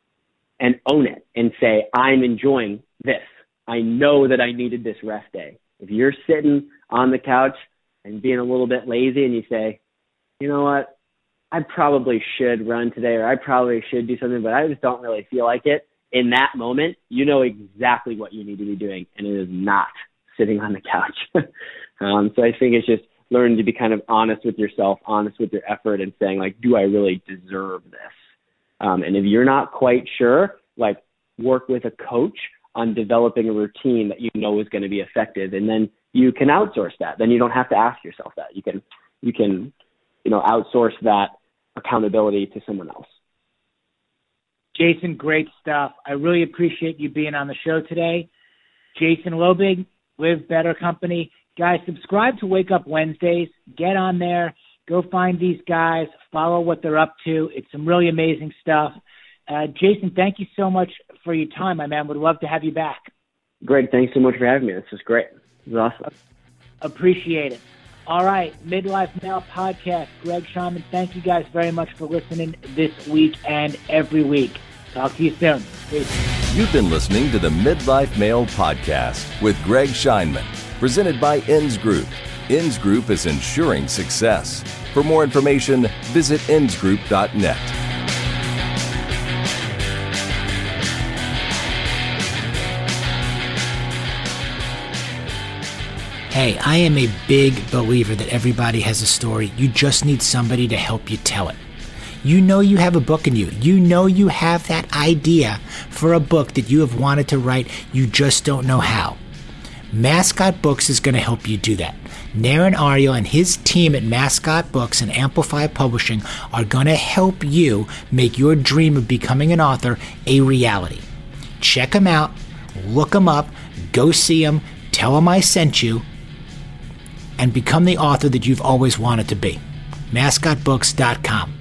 and own it and say, I'm enjoying this. I know that I needed this rest day. If you're sitting on the couch and being a little bit lazy and you say, you know what, I probably should run today or I probably should do something, but I just don't really feel like it. In that moment, you know exactly what you need to be doing, and it is not sitting on the couch. um, so I think it's just learning to be kind of honest with yourself, honest with your effort, and saying like, do I really deserve this? Um, and if you're not quite sure, like work with a coach on developing a routine that you know is going to be effective, and then you can outsource that. Then you don't have to ask yourself that. You can you can you know outsource that accountability to someone else. Jason, great stuff. I really appreciate you being on the show today. Jason Loebig, Live Better Company. Guys, subscribe to Wake Up Wednesdays. Get on there. Go find these guys. Follow what they're up to. It's some really amazing stuff. Uh, Jason, thank you so much for your time, my man. Would love to have you back. Greg, thanks so much for having me. This was great. This was awesome. Appreciate it. All right, Midlife Male Podcast. Greg Scheinman, thank you guys very much for listening this week and every week. Talk to you soon. Peace. You've been listening to the Midlife Male Podcast with Greg Scheinman, presented by INS Group. INS Group is ensuring success. For more information, visit insgroup.net. Hey, I am a big believer that everybody has a story. You just need somebody to help you tell it. You know you have a book in you. You know you have that idea for a book that you have wanted to write. You just don't know how. Mascot Books is going to help you do that. Naren Aryal and his team at Mascot Books and Amplify Publishing are going to help you make your dream of becoming an author a reality. Check them out, look them up, go see them, tell them I sent you, and become the author that you've always wanted to be. MascotBooks.com.